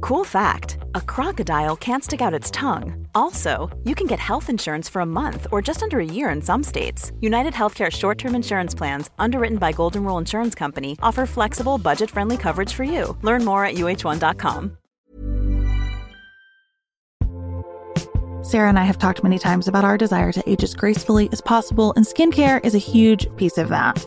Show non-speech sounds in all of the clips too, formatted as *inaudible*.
Cool fact, a crocodile can't stick out its tongue. Also, you can get health insurance for a month or just under a year in some states. United Healthcare short-term insurance plans, underwritten by Golden Rule Insurance Company, offer flexible, budget-friendly coverage for you. Learn more at uh1.com. Sarah and I have talked many times about our desire to age as gracefully as possible, and skincare is a huge piece of that.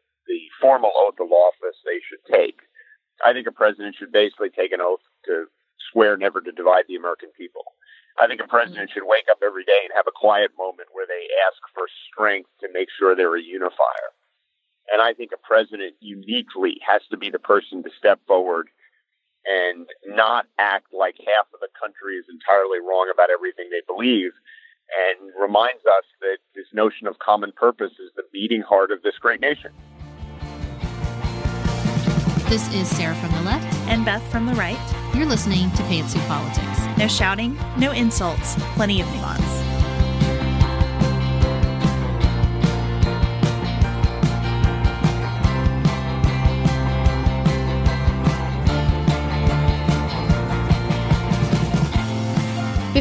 the formal oath of office they should take. I think a president should basically take an oath to swear never to divide the American people. I think a president should wake up every day and have a quiet moment where they ask for strength to make sure they're a unifier. And I think a president uniquely has to be the person to step forward and not act like half of the country is entirely wrong about everything they believe and reminds us that this notion of common purpose is the beating heart of this great nation. This is Sarah from the left and Beth from the right. You're listening to Pantsuit Politics. No shouting, no insults, plenty of nuance.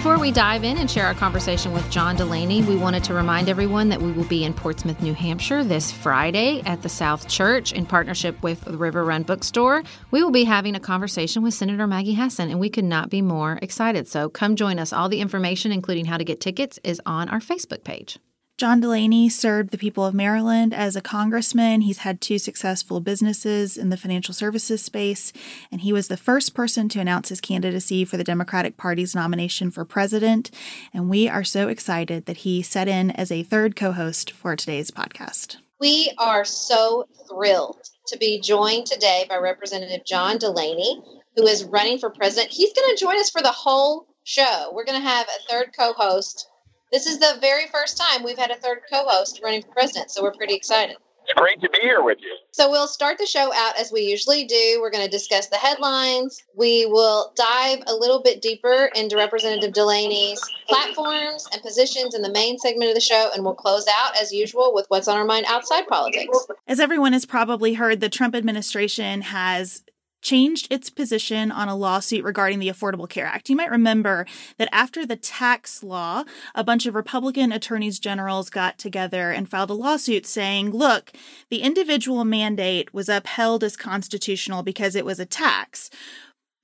Before we dive in and share our conversation with John Delaney, we wanted to remind everyone that we will be in Portsmouth, New Hampshire this Friday at the South Church in partnership with the River Run Bookstore. We will be having a conversation with Senator Maggie Hassan, and we could not be more excited. So come join us. All the information, including how to get tickets, is on our Facebook page. John Delaney served the people of Maryland as a congressman. He's had two successful businesses in the financial services space, and he was the first person to announce his candidacy for the Democratic Party's nomination for president. And we are so excited that he set in as a third co host for today's podcast. We are so thrilled to be joined today by Representative John Delaney, who is running for president. He's going to join us for the whole show. We're going to have a third co host this is the very first time we've had a third co-host running for president, so we're pretty excited. It's great to be here with you. So we'll start the show out as we usually do. We're going to discuss the headlines. We will dive a little bit deeper into Representative Delaney's platforms and positions in the main segment of the show, and we'll close out as usual with what's on our mind outside politics. As everyone has probably heard, the Trump administration has changed its position on a lawsuit regarding the Affordable Care Act. You might remember that after the tax law, a bunch of Republican attorneys generals got together and filed a lawsuit saying, look, the individual mandate was upheld as constitutional because it was a tax.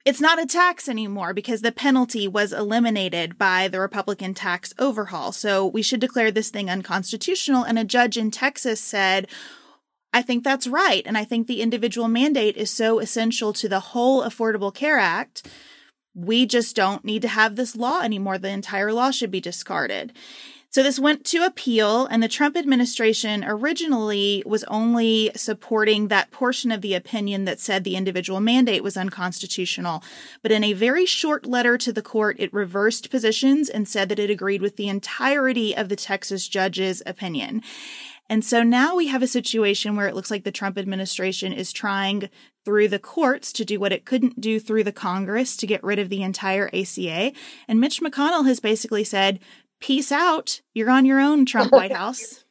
It's not a tax anymore because the penalty was eliminated by the Republican tax overhaul. So we should declare this thing unconstitutional. And a judge in Texas said, I think that's right. And I think the individual mandate is so essential to the whole Affordable Care Act. We just don't need to have this law anymore. The entire law should be discarded. So this went to appeal, and the Trump administration originally was only supporting that portion of the opinion that said the individual mandate was unconstitutional. But in a very short letter to the court, it reversed positions and said that it agreed with the entirety of the Texas judge's opinion. And so now we have a situation where it looks like the Trump administration is trying through the courts to do what it couldn't do through the Congress to get rid of the entire ACA. And Mitch McConnell has basically said, peace out. You're on your own, Trump White *laughs* House.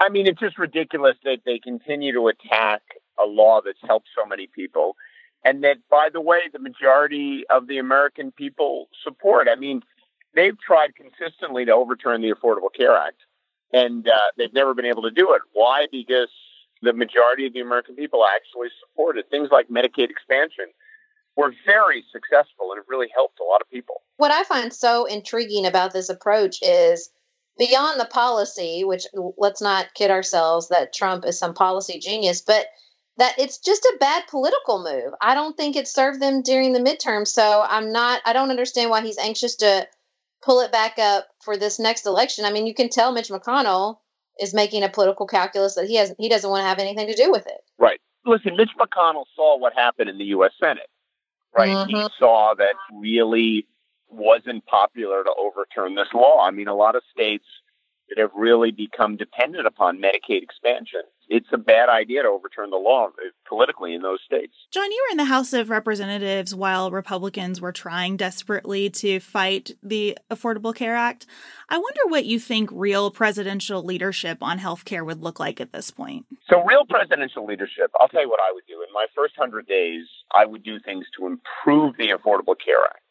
I mean, it's just ridiculous that they continue to attack a law that's helped so many people. And that, by the way, the majority of the American people support. I mean, they've tried consistently to overturn the Affordable Care Act, and uh, they've never been able to do it. Why? Because the majority of the American people actually supported. Things like Medicaid expansion were very successful and it really helped a lot of people. What I find so intriguing about this approach is beyond the policy, which let's not kid ourselves that Trump is some policy genius, but that it's just a bad political move. I don't think it served them during the midterm. So I'm not, I don't understand why he's anxious to pull it back up for this next election. I mean, you can tell Mitch McConnell is making a political calculus that he has he doesn't want to have anything to do with it. Right. Listen, Mitch McConnell saw what happened in the U.S. Senate right? Mm-hmm. He saw that really wasn't popular to overturn this law. I mean, a lot of states that have really become dependent upon Medicaid expansion. It's a bad idea to overturn the law uh, politically in those states. John, you were in the House of Representatives while Republicans were trying desperately to fight the Affordable Care Act. I wonder what you think real presidential leadership on health care would look like at this point. So, real presidential leadership, I'll tell you what I would do. In my first 100 days, I would do things to improve the Affordable Care Act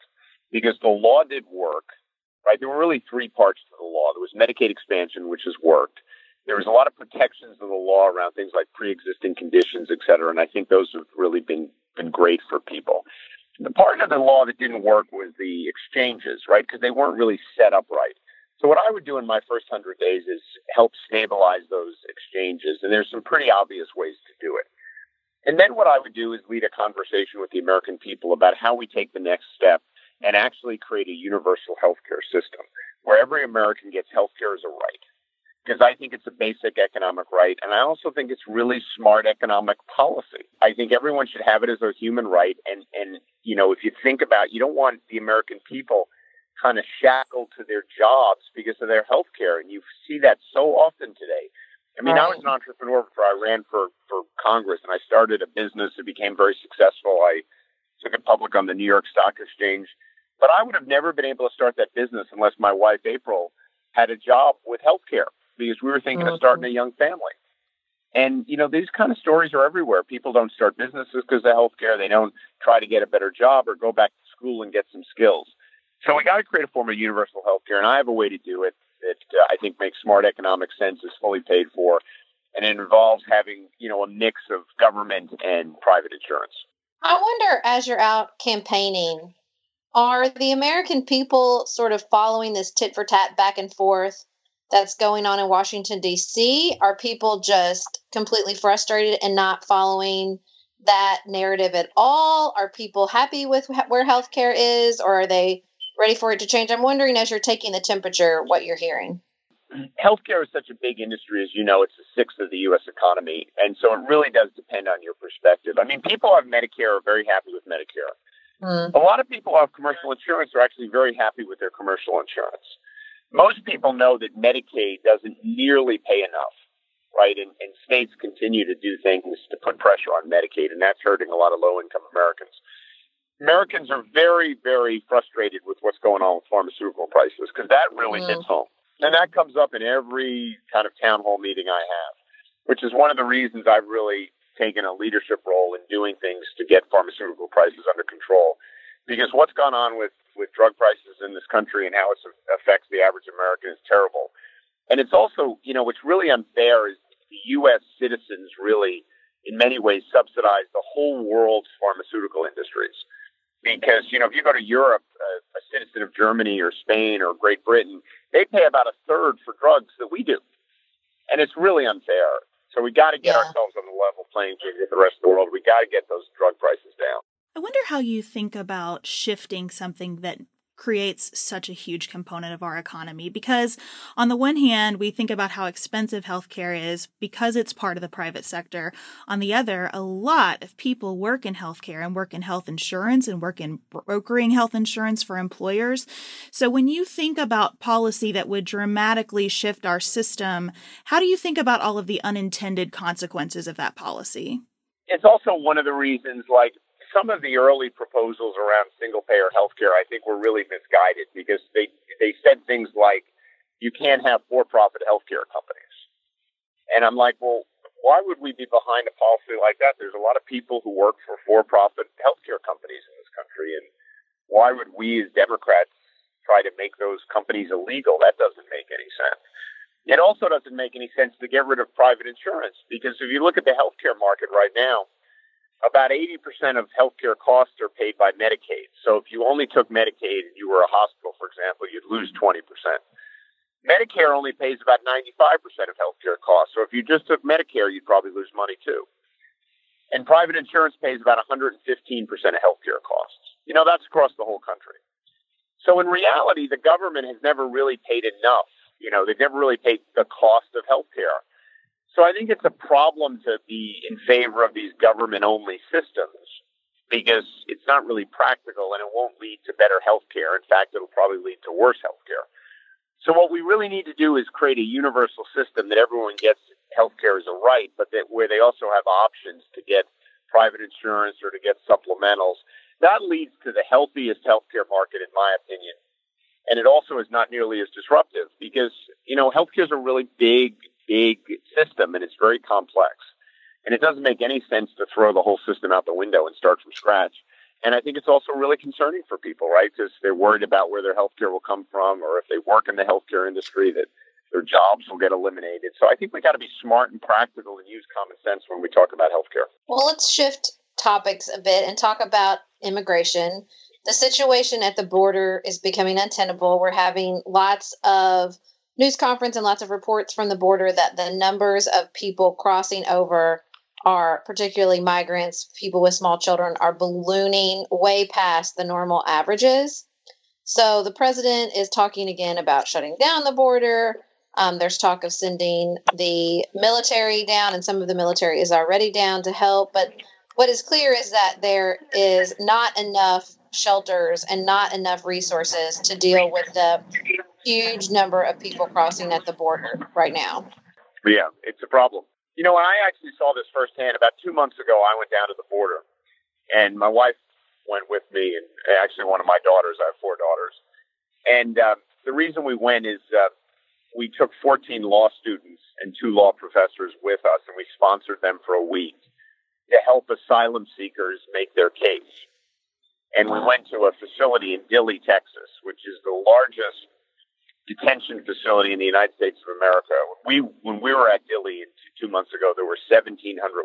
because the law did work right? There were really three parts to the law. There was Medicaid expansion, which has worked. There was a lot of protections in the law around things like pre-existing conditions, et cetera, and I think those have really been been great for people. The part of the law that didn't work was the exchanges, right? Because they weren't really set up right. So what I would do in my first hundred days is help stabilize those exchanges, and there's some pretty obvious ways to do it. And then what I would do is lead a conversation with the American people about how we take the next step and actually create a universal healthcare system where every American gets healthcare as a right. Because I think it's a basic economic right. And I also think it's really smart economic policy. I think everyone should have it as a human right. And, and, you know, if you think about, you don't want the American people kind of shackled to their jobs because of their health care. And you see that so often today. I mean, right. I was an entrepreneur before I ran for, for Congress and I started a business that became very successful. I took it public on the New York Stock Exchange. But I would have never been able to start that business unless my wife, April, had a job with healthcare because we were thinking mm-hmm. of starting a young family. And, you know, these kind of stories are everywhere. People don't start businesses because of healthcare. They don't try to get a better job or go back to school and get some skills. So we got to create a form of universal healthcare. And I have a way to do it that uh, I think makes smart economic sense, is fully paid for. And it involves having, you know, a mix of government and private insurance. I wonder, as you're out campaigning, are the American people sort of following this tit for tat back and forth that's going on in Washington, D.C.? Are people just completely frustrated and not following that narrative at all? Are people happy with where healthcare is, or are they ready for it to change? I'm wondering as you're taking the temperature, what you're hearing. Healthcare is such a big industry, as you know, it's a sixth of the U.S. economy. And so it really does depend on your perspective. I mean, people on Medicare are very happy with Medicare. Mm. A lot of people who have commercial insurance are actually very happy with their commercial insurance. Most people know that Medicaid doesn't nearly pay enough, right? And, and states continue to do things to put pressure on Medicaid, and that's hurting a lot of low income Americans. Americans are very, very frustrated with what's going on with pharmaceutical prices because that really mm. hits home. And that comes up in every kind of town hall meeting I have, which is one of the reasons I've really taken a leadership role in doing things to get pharmaceutical prices under control. Because what's gone on with, with drug prices in this country and how it affects the average American is terrible. And it's also, you know, what's really unfair is the U.S. citizens really, in many ways, subsidize the whole world's pharmaceutical industries. Because, you know, if you go to Europe, a, a citizen of Germany or Spain or Great Britain, they pay about a third for drugs that we do. And it's really unfair. So we got to get yeah. ourselves on the level playing field with the rest of the world. We got to get those drug prices down. I wonder how you think about shifting something that creates such a huge component of our economy because on the one hand we think about how expensive healthcare is because it's part of the private sector. On the other a lot of people work in healthcare and work in health insurance and work in brokering health insurance for employers. So when you think about policy that would dramatically shift our system how do you think about all of the unintended consequences of that policy? It's also one of the reasons like some of the early proposals around single payer healthcare, I think, were really misguided because they they said things like you can't have for profit healthcare companies, and I'm like, well, why would we be behind a policy like that? There's a lot of people who work for for profit healthcare companies in this country, and why would we as Democrats try to make those companies illegal? That doesn't make any sense. It also doesn't make any sense to get rid of private insurance because if you look at the healthcare market right now, about 80% of healthcare costs are paid by Medicaid. So if you only took Medicaid and you were a hospital, for example, you'd lose 20%. Medicare only pays about 95% of healthcare costs. So if you just took Medicare, you'd probably lose money too. And private insurance pays about 115% of healthcare costs. You know, that's across the whole country. So in reality, the government has never really paid enough. You know, they've never really paid the cost of healthcare. So I think it's a problem to be in favor of these government only systems because it's not really practical and it won't lead to better health care. In fact, it'll probably lead to worse health care. So what we really need to do is create a universal system that everyone gets health care as a right, but that where they also have options to get private insurance or to get supplementals. That leads to the healthiest healthcare market, in my opinion. And it also is not nearly as disruptive because, you know, healthcare is a really big big system and it's very complex. And it doesn't make any sense to throw the whole system out the window and start from scratch. And I think it's also really concerning for people, right? Because they're worried about where their healthcare will come from, or if they work in the healthcare industry, that their jobs will get eliminated. So I think we got to be smart and practical and use common sense when we talk about healthcare. Well, let's shift topics a bit and talk about immigration. The situation at the border is becoming untenable. We're having lots of news conference and lots of reports from the border that the numbers of people crossing over are particularly migrants, people with small children, are ballooning way past the normal averages. So the president is talking again about shutting down the border. Um, there's talk of sending the military down, and some of the military is already down to help. But what is clear is that there is not enough shelters and not enough resources to deal with the huge number of people crossing at the border right now. Yeah, it's a problem. You know, I actually saw this firsthand about two months ago. I went down to the border, and my wife went with me, and actually one of my daughters. I have four daughters, and uh, the reason we went is uh, we took 14 law students and two law professors with us, and we sponsored them for a week to help asylum seekers make their case. And we went to a facility in Dilley, Texas, which is the largest detention facility in the United States of America. We, when we were at Dilley two months ago, there were 1,700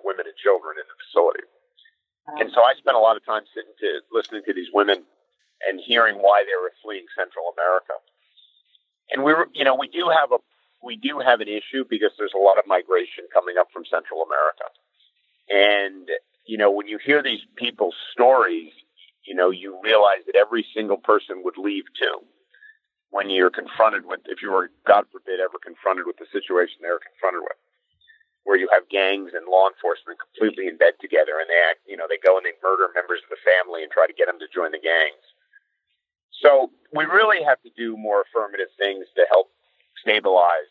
women and children in the facility. And so I spent a lot of time sitting to listening to these women and hearing why they were fleeing Central America. And we were, you know, we do have a we do have an issue because there's a lot of migration coming up from Central America. And you know, when you hear these people's stories, you know, you realize that every single person would leave too when you're confronted with, if you were, God forbid, ever confronted with the situation they were confronted with, where you have gangs and law enforcement completely in bed together and they act, you know, they go and they murder members of the family and try to get them to join the gangs. So we really have to do more affirmative things to help stabilize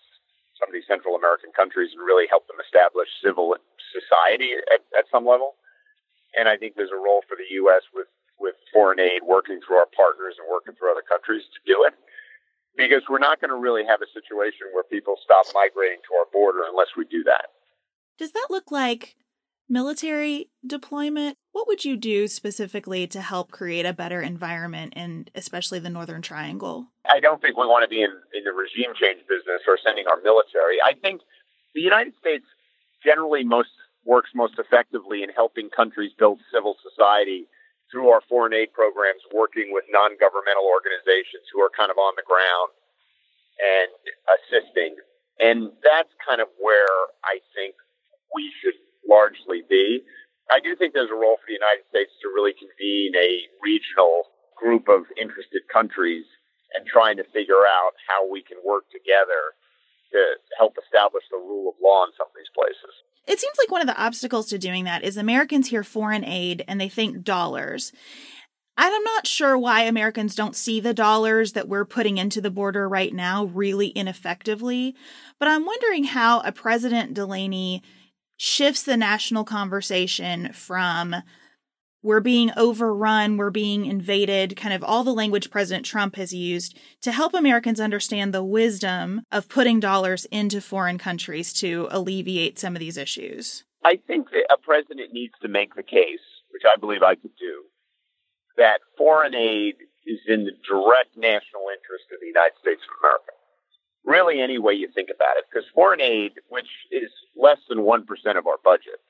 some of these Central American countries and really help them establish civil society at, at some level. And I think there's a role for the U.S. with with foreign aid, working through our partners and working through other countries to do it because we're not going to really have a situation where people stop migrating to our border unless we do that. Does that look like military deployment? What would you do specifically to help create a better environment in especially the Northern Triangle? I don't think we want to be in, in the regime change business or sending our military. I think the United States generally most works most effectively in helping countries build civil society through our foreign aid programs, working with non governmental organizations who are kind of on the ground and assisting. And that's kind of where I think we should largely be. I do think there's a role for the United States to really convene a regional group of interested countries and trying to figure out how we can work together to help establish the rule of law in some of these places. It seems like one of the obstacles to doing that is Americans hear foreign aid and they think dollars. I'm not sure why Americans don't see the dollars that we're putting into the border right now really ineffectively, but I'm wondering how a President Delaney shifts the national conversation from we're being overrun, we're being invaded, kind of all the language President Trump has used to help Americans understand the wisdom of putting dollars into foreign countries to alleviate some of these issues? I think that a president needs to make the case, which I believe I could do, that foreign aid is in the direct national interest of the United States of America. Really, any way you think about it, because foreign aid, which is less than 1% of our budget,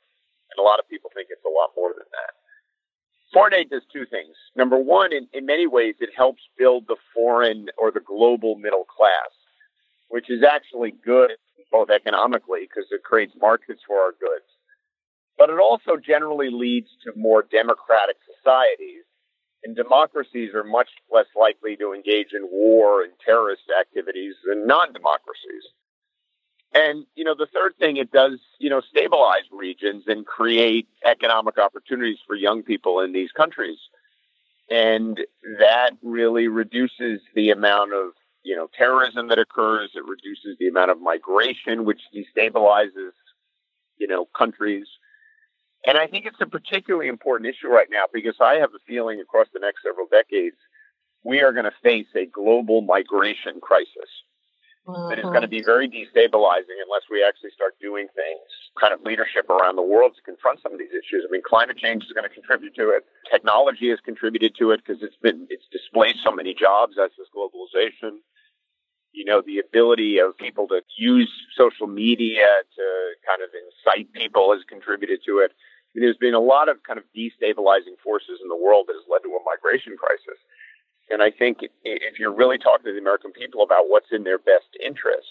and a lot of people think it's a lot more than that Aid does two things. Number one, in, in many ways, it helps build the foreign or the global middle class, which is actually good both economically because it creates markets for our goods, but it also generally leads to more democratic societies. And democracies are much less likely to engage in war and terrorist activities than non democracies. And, you know, the third thing it does, you know, stabilize regions and create economic opportunities for young people in these countries. And that really reduces the amount of, you know, terrorism that occurs. It reduces the amount of migration, which destabilizes, you know, countries. And I think it's a particularly important issue right now because I have a feeling across the next several decades, we are going to face a global migration crisis mm-hmm. that is going to be very destabilizing unless we actually start doing things, kind of leadership around the world to confront some of these issues. I mean, climate change is going to contribute to it. Technology has contributed to it because it's been it's displaced so many jobs as this globalization. You know, the ability of people to use social media to kind of incite people has contributed to it. I mean, there's been a lot of kind of destabilizing forces in the world that has led to a migration crisis. And I think if you're really talking to the American people about what's in their best interest,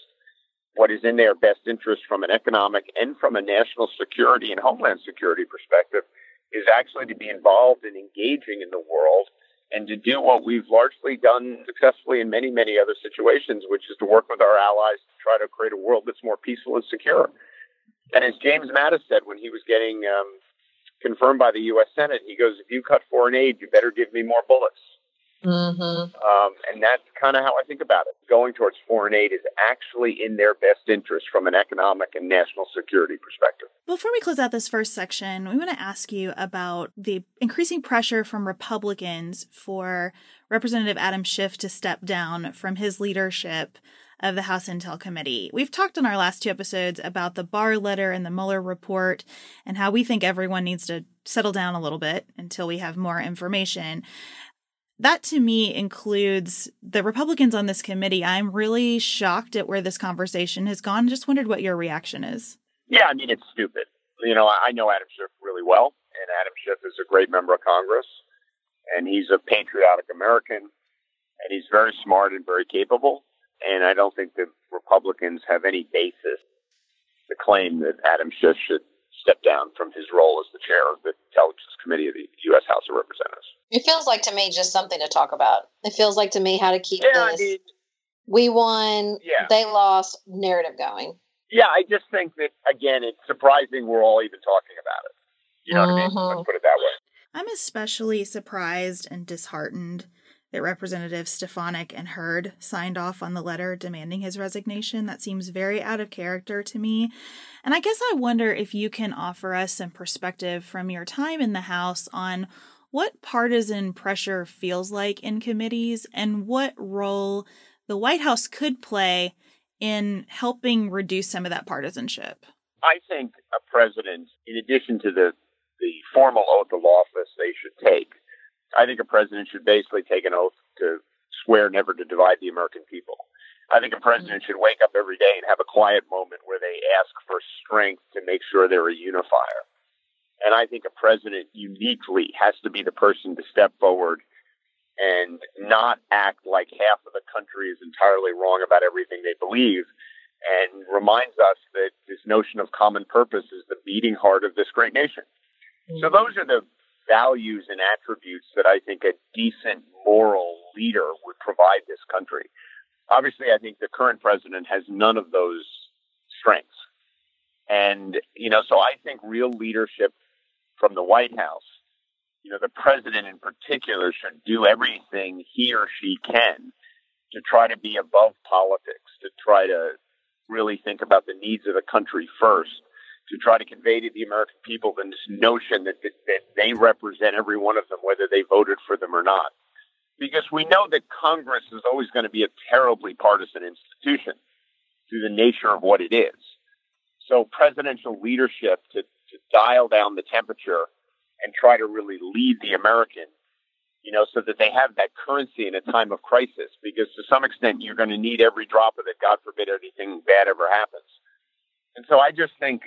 what is in their best interest from an economic and from a national security and homeland security perspective is actually to be involved in engaging in the world and to do what we've largely done successfully in many, many other situations, which is to work with our allies to try to create a world that's more peaceful and secure. And as James Mattis said when he was getting um, confirmed by the U.S. Senate, he goes, if you cut foreign aid, you better give me more bullets. Mm-hmm. Um, and that's kind of how I think about it. Going towards foreign aid is actually in their best interest from an economic and national security perspective. Before we close out this first section, we want to ask you about the increasing pressure from Republicans for Representative Adam Schiff to step down from his leadership of the House Intel Committee. We've talked in our last two episodes about the Barr letter and the Mueller report and how we think everyone needs to settle down a little bit until we have more information that to me includes the Republicans on this committee. I'm really shocked at where this conversation has gone. Just wondered what your reaction is. Yeah, I mean, it's stupid. You know, I know Adam Schiff really well, and Adam Schiff is a great member of Congress, and he's a patriotic American, and he's very smart and very capable. And I don't think the Republicans have any basis to claim that Adam Schiff should step down from his role as the chair of the Intelligence Committee of the U.S. House of Representatives. It feels like to me just something to talk about. It feels like to me how to keep yeah, this. I mean, we won, yeah. they lost narrative going. Yeah, I just think that again, it's surprising we're all even talking about it. You know mm-hmm. what I mean? Let's mm-hmm. put it that way. I'm especially surprised and disheartened that Representatives Stefanik and Hurd signed off on the letter demanding his resignation. That seems very out of character to me. And I guess I wonder if you can offer us some perspective from your time in the House on what partisan pressure feels like in committees and what role the White House could play in helping reduce some of that partisanship. I think a president, in addition to the, the formal oath of office they should take, I think a president should basically take an oath to swear never to divide the American people. I think a president should wake up every day and have a quiet moment where they ask for strength to make sure they're a unifier. And I think a president uniquely has to be the person to step forward and not act like half of the country is entirely wrong about everything they believe and reminds us that this notion of common purpose is the beating heart of this great nation. So mm-hmm. those are the values and attributes that I think a decent moral leader would provide this country. Obviously, I think the current president has none of those strengths. And, you know, so I think real leadership from the White House, you know, the president in particular should do everything he or she can to try to be above politics, to try to really think about the needs of the country first, to try to convey to the American people this notion that, that, that they represent every one of them, whether they voted for them or not. Because we know that Congress is always going to be a terribly partisan institution through the nature of what it is. So presidential leadership to, to dial down the temperature and try to really lead the American, you know, so that they have that currency in a time of crisis. Because to some extent, you're going to need every drop of it. God forbid anything bad ever happens. And so I just think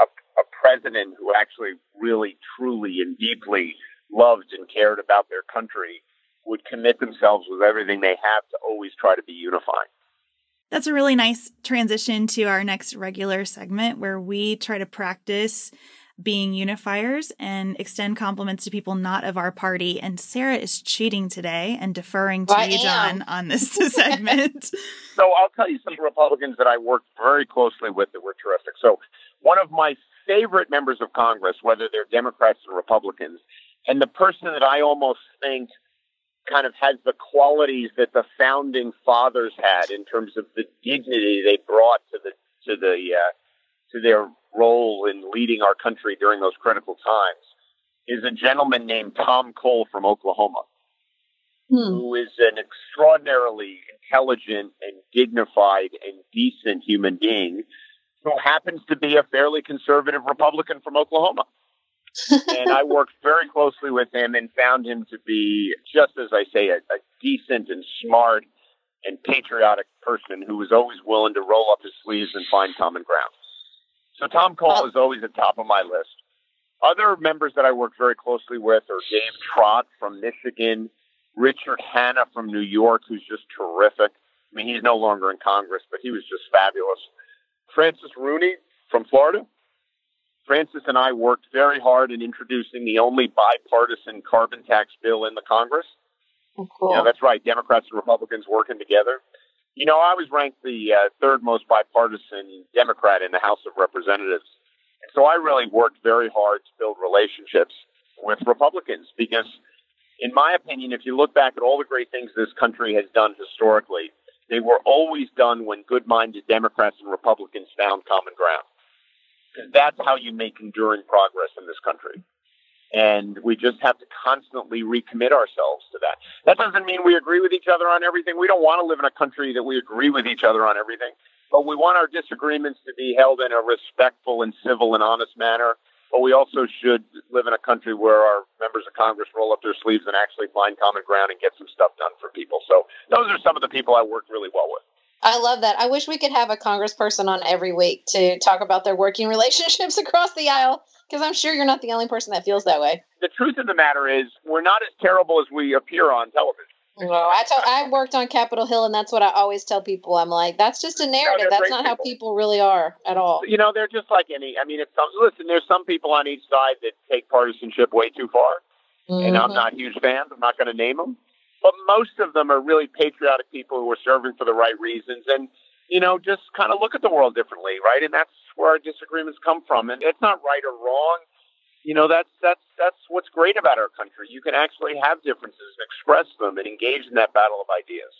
a, a president who actually really, truly, and deeply loved and cared about their country would commit themselves with everything they have to always try to be unifying. That's a really nice transition to our next regular segment where we try to practice being unifiers and extend compliments to people not of our party. And Sarah is cheating today and deferring to I you. John, on this *laughs* segment. So I'll tell you some Republicans that I worked very closely with that were terrific. So one of my favorite members of Congress, whether they're Democrats or Republicans, and the person that I almost think kind of has the qualities that the founding fathers had in terms of the dignity they brought to the to the uh, to their role in leading our country during those critical times is a gentleman named Tom Cole from Oklahoma, Hmm. who is an extraordinarily intelligent and dignified and decent human being who happens to be a fairly conservative Republican from Oklahoma and I *laughs* worked very closely with him and found him to be, just as I say, a, a decent and smart and patriotic person who was always willing to roll up his sleeves and find common ground. So Tom Cole is always at the top of my list. Other members that I worked very closely with are Dave Trott from Michigan, Richard Hanna from New York, who's just terrific. I mean, he's no longer in Congress, but he was just fabulous. Francis Rooney from Florida, Francis and I worked very hard in introducing the only bipartisan carbon tax bill in the Congress. Oh, cool. Yeah, that's right. Democrats and Republicans working together. You know, I was ranked the uh, third most bipartisan Democrat in the House of Representatives. And so I really worked very hard to build relationships with Republicans because, in my opinion, if you look back at all the great things this country has done historically, they were always done when good minded Democrats and Republicans found common ground because that's how you make enduring progress in this country. And we just have to constantly recommit ourselves to that. That doesn't mean we agree with each other on everything. We don't want to live in a country that we agree with each other on everything, but we want our disagreements to be held in a respectful and civil and honest manner. But we also should live in a country where our members of Congress roll up their sleeves and actually find common ground and get some stuff done for people. So those are some of the people I work really well with. I love that. I wish we could have a congressperson on every week to talk about their working *laughs* relationships across the aisle because I'm sure you're not the only person that feels that way. The truth of the matter is, we're not as terrible as we appear on television. Well, I told, I worked on Capitol Hill, and that's what I always tell people. I'm like, that's just a narrative. they're that's not how people. people really are at all. You know, they're just like any. I mean, it's some, listen. There's some people on each side that take partisanship way too far, and I'm Mhm. not huge fans. I'm not going to name them, but most of them are really patriotic people who are serving for the right reasons, and you know, just kind of look at the world differently, right? And that's where our disagreements come from. And it's not right or wrong. You know, that's that's that's what's great about our country. You can actually have differences and express them and engage in that battle of ideas.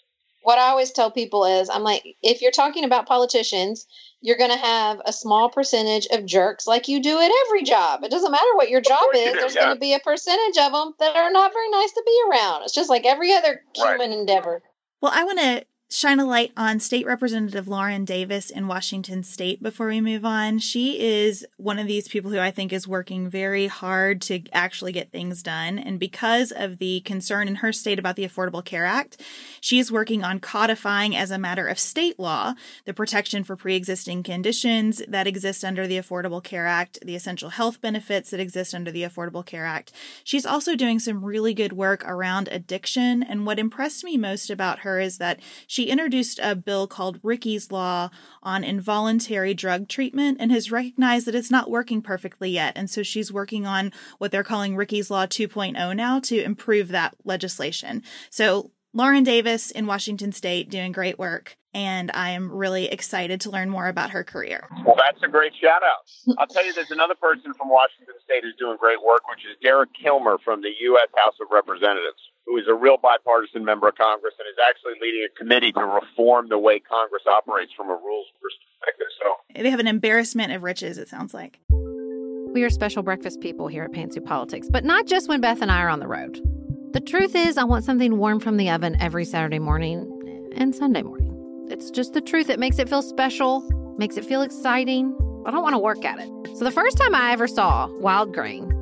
What I always tell people is, I'm like, if you're talking about politicians, you're going to have a small percentage of jerks like you do at every job. It doesn't matter what your job course you is. do, There's yeah. going to be a percentage of them that are not very nice to be around. It's just like every other Right. human endeavor. Well, I want to shine a light on State Representative Lauren Davis in Washington State before we move on. She is one of these people who I think is working very hard to actually get things done. And because of the concern in her state about the Affordable Care Act, she is working on codifying as a matter of state law the protection for pre existing conditions that exist under the Affordable Care Act, the essential health benefits that exist under the Affordable Care Act. She's also doing some really good work around addiction. And what impressed me most about her is that she she introduced a bill called Ricky's Law on involuntary drug treatment and has recognized that it's not working perfectly yet. And so she's working on what they're calling Ricky's Law 2.0 now to improve that legislation. So Lauren Davis in Washington State doing great work and I am really excited to learn more about her career. Well, that's a great shout out. I'll tell you, there's another person from Washington State who's doing great work, which is Derek Kilmer from the U.S. House of Representatives, who is a real bipartisan member of Congress and is actually leading a committee to reform the way Congress operates from a rules perspective. So they have an embarrassment of riches, it sounds like. We are special breakfast people here at Pantsuit Politics, but not just when Beth and I are on the road. The truth is, I want something warm from the oven every Saturday morning and Sunday morning. It's just the truth. It makes it feel special, makes it feel exciting. I don't want to work at it. So the first time I ever saw Wildgrain,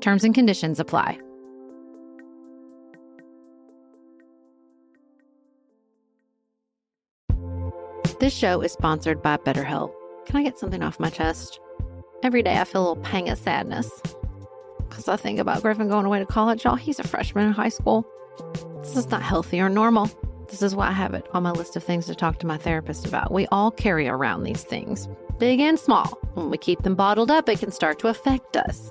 Terms and conditions apply. This show is sponsored by BetterHelp. Can I get something off my chest? Every day I feel a little pang of sadness because I think about Griffin going away to college. Y'all, he's a freshman in high school. This is not healthy or normal. This is why I have it on my list of things to talk to my therapist about. We all carry around these things, big and small. When we keep them bottled up, it can start to affect us.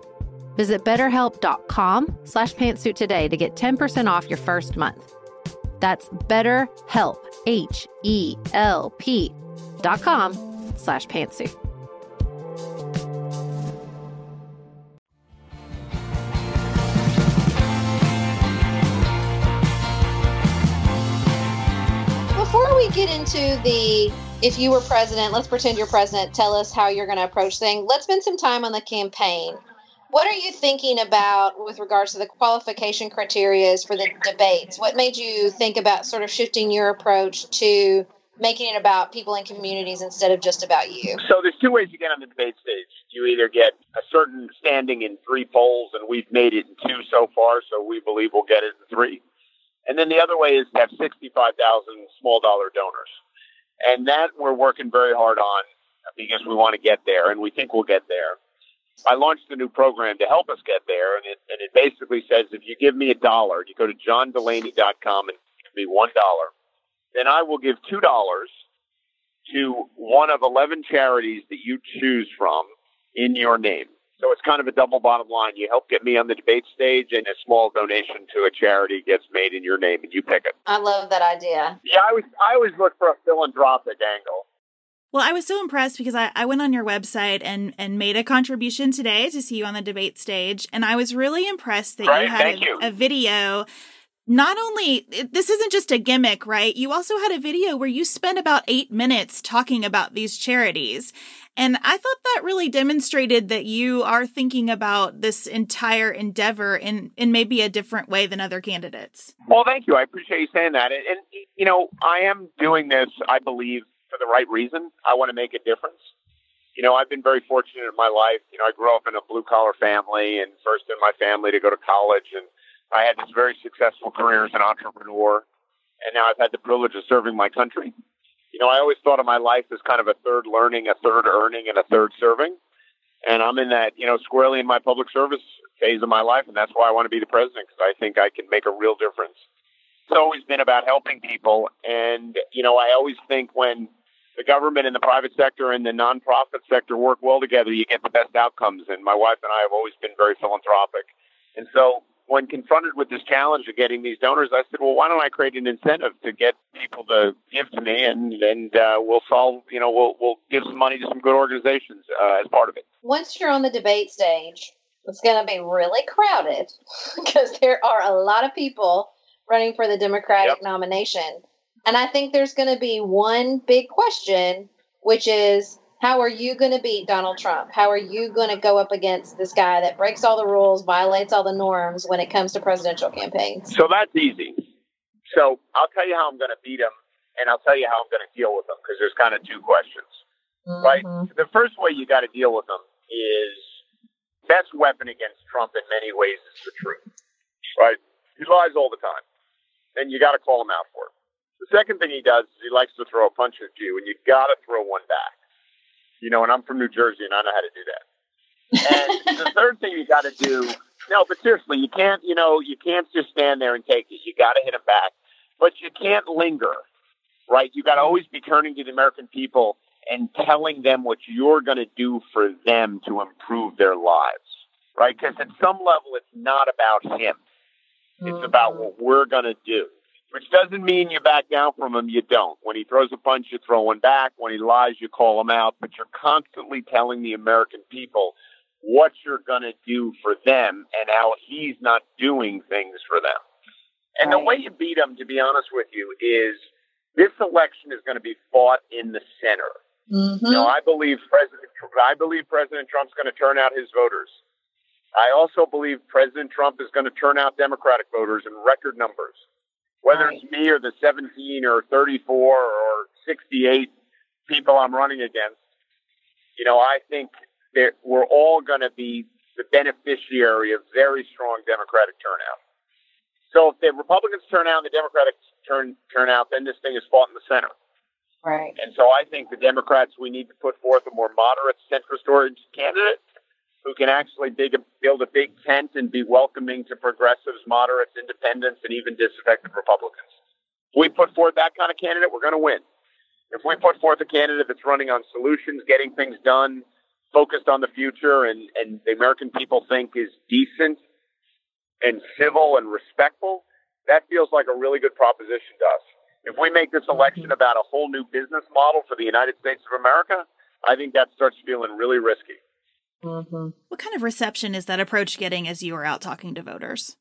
Visit betterhelp.com slash pantsuit today to get 10% off your first month. That's betterhelp, H-E-L-P dot com slash pantsuit. Before we get into the if you were president, let's pretend you're president, tell us how you're going to approach things. Let's spend some time on the campaign. What are you thinking about with regards to the qualification criteria for the debates? What made you think about sort of shifting your approach to making it about people and communities instead of just about you? So there's two ways you get on the debate stage. You either get a certain standing in three polls, and we've made it in two so far, so we believe we'll get it in three. And then the other way is to have 65,000 small dollar donors. And that we're working very hard on because we want to get there, and we think we'll get there. I launched a new program to help us get there, and it, and it basically says if you give me a dollar, you go to johndelaney.com and give me one dollar, then I will give two dollars to one of 11 charities that you choose from in your name. So it's kind of a double bottom line. You help get me on the debate stage, and a small donation to a charity gets made in your name, and you pick it. I love that idea. Yeah, I always I always look for a philanthropic angle. Well, I was so impressed because I, I went on your website and, and made a contribution today to see you on the debate stage. And I was really impressed that right, you had a, you. a video not only this isn't just a gimmick, right? You also had a video where you spent about eight minutes talking about these charities. And I thought that really demonstrated that you are thinking about this entire endeavor in, in maybe a different way than other candidates. Well, thank you. I appreciate you saying that. And, and you know, I am doing this, I believe, for the right reason. I want to make a difference. You know, I've been very fortunate in my life. You know, I grew up in a blue collar family and first in my family to go to college and I had this very successful career as an entrepreneur, and now I've had the privilege of serving my country. You know, I always thought of my life as kind of a third learning, a third earning, and a third serving. And I'm in that, you know, squarely in my public service phase of my life, and that's why I want to be the president because I think I can make a real difference. It's always been about helping people, and you know, I always think when the government and the private sector and the nonprofit sector work well together, you get the best outcomes. And my wife and I have always been very philanthropic. And so when confronted with this challenge of getting these donors, I said, well, why don't I create an incentive to get people to give to me, and and uh, we'll solve, you know, we'll we'll give some money to some good organizations uh, as part of it. Once you're on the debate stage, it's going to be really crowded *laughs* because there are a lot of people running for the Democratic yep. nomination, and I think there's going to be one big question, which is how are you going to beat Donald Trump? How are you going to go up against this guy that breaks all the rules, violates all the norms when it comes to presidential campaigns? So that's easy. So I'll tell you how I'm going to beat him, and I'll tell you how I'm going to deal with him because there's kind of two questions, mm-hmm. right? The first way you got to deal with him is best weapon against Trump in many ways is the truth, right? He lies all the time, and you got to call him out for it. The second thing he does is he likes to throw a punch at you, and you got to throw one back you know, and I'm from New Jersey and I know how to do that. And *laughs* the third thing you got to do, no, but seriously, you can't, you know, you can't just stand there and take it. You got to hit them back, but you can't linger, right? You got to always be turning to the American people and telling them what you're going to do for them to improve their lives, right? Because at some level, it's not about him. It's about mm. what we're going to do which doesn't mean you back down from him. You don't. When he throws a punch, you throw one back. When he lies, you call him out. But you're constantly telling the American people what you're going to do for them and how he's not doing things for them. And right. the way you beat him, to be honest with you, is this election is going to be fought in the center. Mm-hmm. You know, I believe President I believe President Trump's going to turn out his voters. I also believe President Trump is going to turn out Democratic voters in record numbers whether it's me or the 17 or 34 or 68 people I'm running against, you know, I think that we're all going to be the beneficiary of very strong Democratic turnout. So if the Republicans turn out and the Democrats turn turn out, then this thing is fought in the center. Right. And so I think the Democrats we need to put forth a more moderate centrist oriented candidate who can actually dig a, build a big tent and be welcoming to progressives, moderates, independents, and even disaffected Republicans. If we put forth that kind of candidate, we're going to win. If we put forth a candidate that's running on solutions, getting things done, focused on the future, and, and the American people think is decent and civil and respectful, that feels like a really good proposition to us. If we make this election about a whole new business model for the United States of America, I think that starts feeling really risky. Mm-hmm. What kind of reception is that approach getting as you are out talking to voters?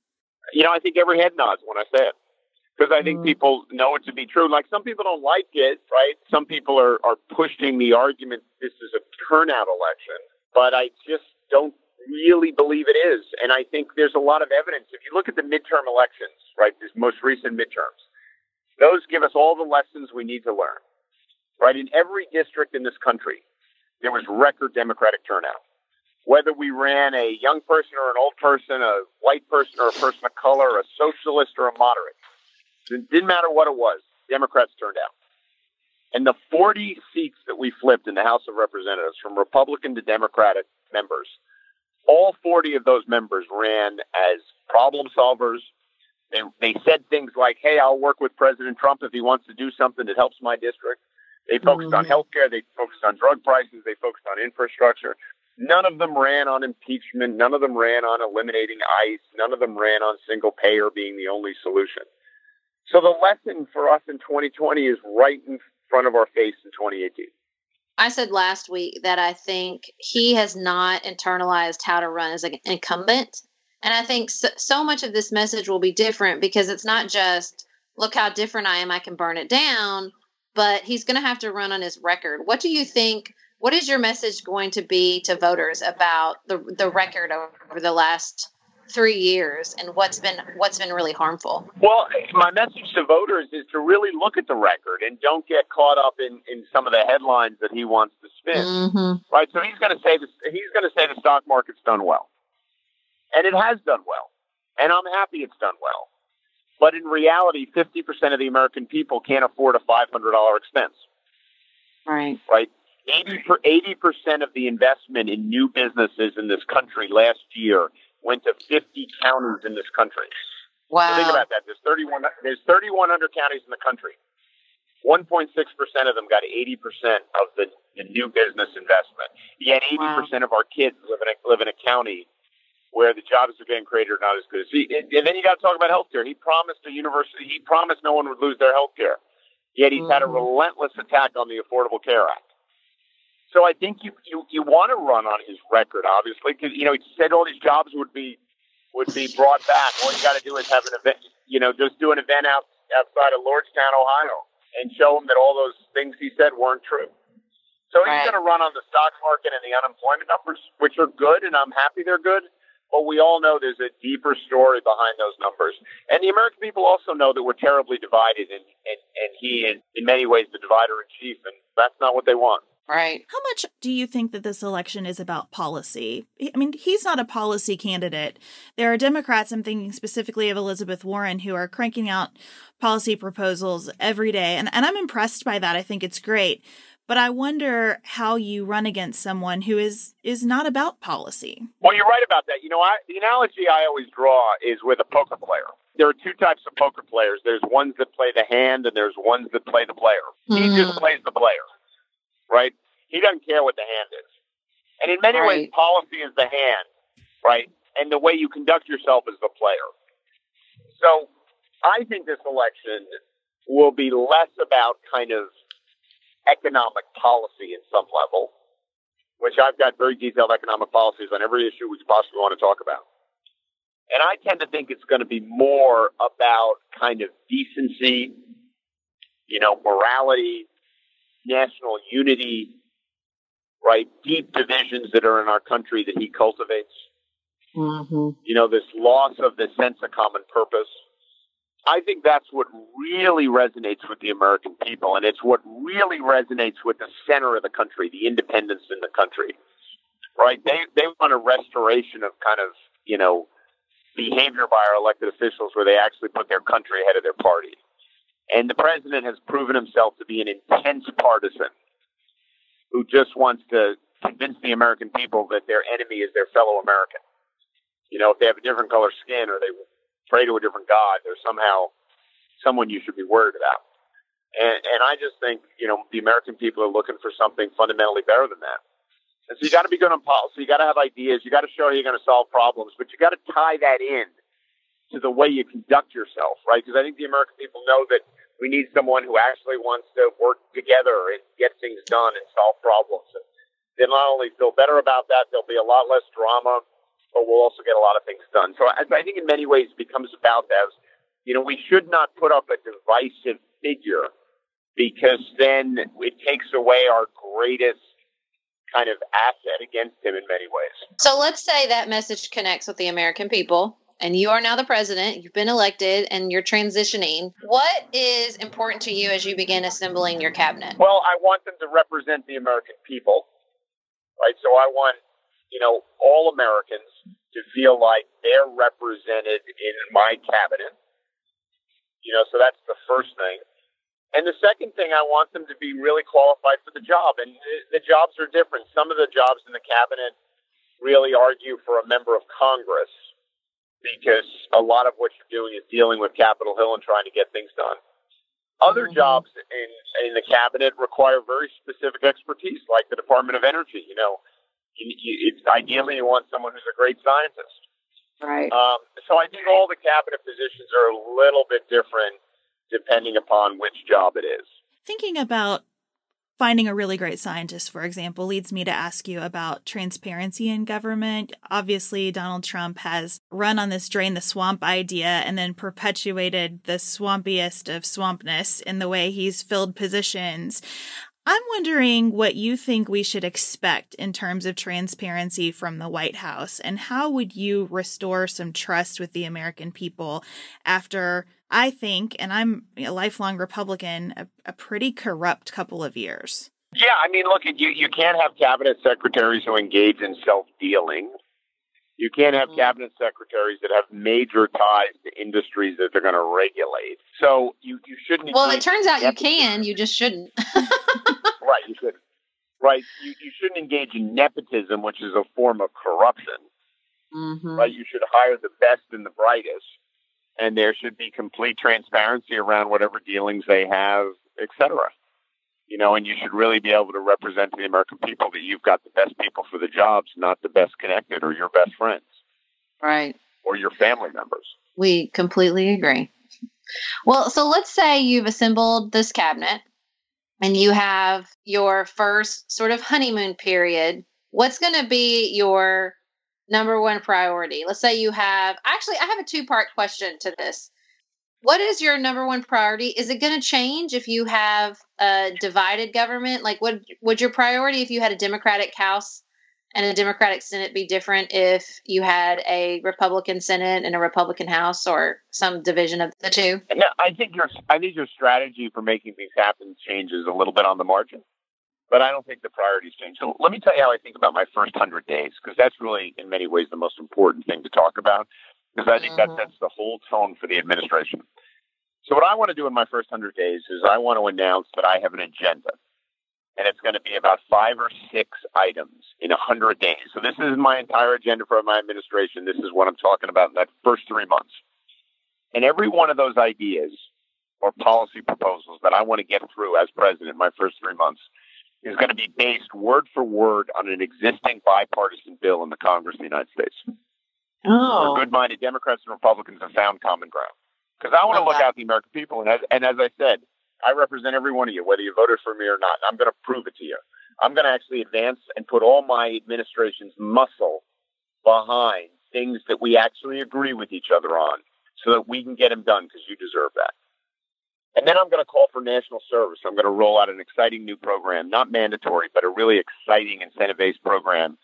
You know, I think every head nods when I say it because I think mm. people know it to be true. Like some people don't like it, right? Some people are, are pushing the argument this is a turnout election, but I just don't really believe it is. And I think there's a lot of evidence. If you look at the midterm elections, right, these most recent midterms, those give us all the lessons we need to learn, right? In every district in this country, there was record Democratic turnout whether we ran a young person or an old person, a white person or a person of color, a socialist or a moderate. It didn't matter what it was. Democrats turned out. And the 40 seats that we flipped in the House of Representatives from Republican to Democratic members, all 40 of those members ran as problem solvers. They, they said things like, hey, I'll work with President Trump if he wants to do something that helps my district. They focused mm-hmm. on health care. They focused on drug prices. They focused on infrastructure. None of them ran on impeachment. None of them ran on eliminating ICE. None of them ran on single payer being the only solution. So the lesson for us in 2020 is right in front of our face in 2018. I said last week that I think he has not internalized how to run as an incumbent. And I think so, so, much of this message will be different because it's not just, look how different I am, I can burn it down, but he's going to have to run on his record. What do you think? What is your message going to be to voters about the, the record over the last three years and what's been what's been really harmful? Well, my message to voters is to really look at the record and don't get caught up in, in some of the headlines that he wants to spin. Mm-hmm. Right. So he's going to say this. He's going to say the stock market's done well, and it has done well, and I'm happy it's done well. But in reality, 50% of the American people can't afford a $500 expense. Right. Right. 80 percent of the investment in new businesses in this country last year went to 50 counties in this country. Wow. So think about that. There's 31. There's 3,100 counties in the country. 1.6 percent of them got 80 percent of the, the, new business investment. Yet 80 wow. percent of our kids live in a, live in a county where the jobs are getting created are not as good. See, and then you got to talk about healthcare. He promised a university. He promised no one would lose their healthcare. Yet he's mm-hmm. had a mm-hmm. relentless attack on the Affordable Care Act. So I think you you, you want to run on his record, obviously, because you know he said all these jobs would be would be brought back. All you got to do is have an event, you know, just do an event out outside of Lordstown, Ohio, and show him that all those things he said weren't true. So he's right. going to run on the stock market and the unemployment numbers, which are good, and I'm happy they're good. But we all know there's a deeper story behind those numbers. And the American people also know that we're terribly divided, and, and, and he is, in many ways, the divider in chief, and that's not what they want. Right. How much do you think that this election is about policy? I mean, he's not a policy candidate. There are Democrats, I'm thinking specifically of Elizabeth Warren, who are cranking out policy proposals every day. And, and I'm impressed by that. I think it's great. But I wonder how you run against someone who is is not about policy. Well, you're right about that. You know, I, the analogy I always draw is with a poker player. There are two types of poker players. There's ones that play the hand, and there's ones that play the player. Mm-hmm. He just plays the player right? He doesn't care what the hand is. And in many right. ways, policy is the hand, right? And the way you conduct yourself is the player. So I think this election will be less about kind of economic policy in some level, which I've got very detailed economic policies on every issue we possibly want to talk about. And I tend to think it's going to be more about kind of decency, you know, morality, national unity, right? Deep divisions that are in our country that he cultivates. Mm-hmm. You know, this loss of the sense of common purpose. I think that's what really resonates with the American people, and it's what really resonates with the center of the country, the independents in the country. Right? They they want a restoration of kind of you know behavior by our elected officials where they actually put their country ahead of their party. And the president has proven himself to be an intense partisan who just wants to convince the American people that their enemy is their fellow American. You know, if they have a different color skin or they pray to a different God, they're somehow someone you should be worried about. And, and I just think, you know, the American people are looking for something fundamentally better than that. And so you got to be good on policy. You got to have ideas. You got to show how you're going to solve problems, but you got to tie that in to the way you conduct yourself, right? Because I think the American people know that we need someone who actually wants to work together and get things done and solve problems. And they'll not only feel better about that, there'll be a lot less drama, but we'll also get a lot of things done. So I, I think in many ways it becomes about that. You know, we should not put up a divisive figure because then it takes away our greatest kind of asset against him in many ways. So let's say that message connects with the American people and you are now the president, you've been elected, and you're transitioning. What is important to you as you begin assembling your cabinet? Well, I want them to represent the American people, right? So I want, you know, all Americans to feel like they're represented in my cabinet. You know, so that's the first thing. And the second thing, I want them to be really qualified for the job. And the, jobs are different. Some of the jobs in the cabinet really argue for a member of Congress because a lot of what you're doing is dealing with Capitol Hill and trying to get things done. Other mm-hmm. jobs in in the cabinet require very specific expertise, like the Department of Energy. You know, you, you, it's ideally you want someone who's a great scientist. Right. Um, so I think all the cabinet positions are a little bit different depending upon which job it is. Thinking about finding a really great scientist, for example, leads me to ask you about transparency in government. Obviously, Donald Trump has run on this drain the swamp idea and then perpetuated the swampiest of swampness in the way he's filled positions. I'm wondering what you think we should expect in terms of transparency from the White House and how would you restore some trust with the American people after I think, and I'm a lifelong Republican, a, a pretty corrupt couple of years. Yeah, I mean, look, you you can't have cabinet secretaries who engage in self dealing. You can't have mm-hmm. cabinet secretaries that have major ties to industries that they're going to regulate. So you, you shouldn't. Well, it turns out you can. You just shouldn't. *laughs* *laughs* right, you shouldn't. Right, you, you shouldn't engage in nepotism, which is a form of corruption. Mm-hmm. Right, you should hire the best and the brightest and there should be complete transparency around whatever dealings they have, et cetera. You know, and you should really be able to represent to the American people that you've got the best people for the jobs, not the best connected or your best friends. Right. Or your family members. We completely agree. Well, so let's say you've assembled this cabinet and you have your first sort of honeymoon period. What's going to be your number one priority? Let's say you have, actually, I have a two part question to this. What is your number one priority? Is it going to change if you have a divided government? Like, would would your priority if you had a Democratic House and a Democratic Senate be different if you had a Republican Senate and a Republican House, or some division of the two? No, I think your I think your strategy for making things happen changes a little bit on the margin but I don't think the priorities change. So let me tell you how I think about my first 100 days, because that's really, in many ways, the most important thing to talk about, because I think mm-hmm. that sets the whole tone for the administration. So, what I want to do in my first 100 days is I want to announce that I have an agenda, and it's going to be about five or six items in 100 days. So, this is my entire agenda for my administration. This is what I'm talking about in that first three months. And every one of those ideas or policy proposals that I want to get through as president in my first three months is going to be based word for word on an existing bipartisan bill in the Congress of the United States. Oh. Where good-minded Democrats and Republicans have found common ground. Because I want to oh, look wow. out the American people, and as, and as I said, I represent every one of you, whether you voted for me or not. I'm going to prove it to you. I'm going to actually advance and put all my administration's muscle behind things that we actually agree with each other on so that we can get them done because you deserve that. And then I'm going to call for national service. I'm going to roll out an exciting new program, not mandatory, but a really exciting incentive based program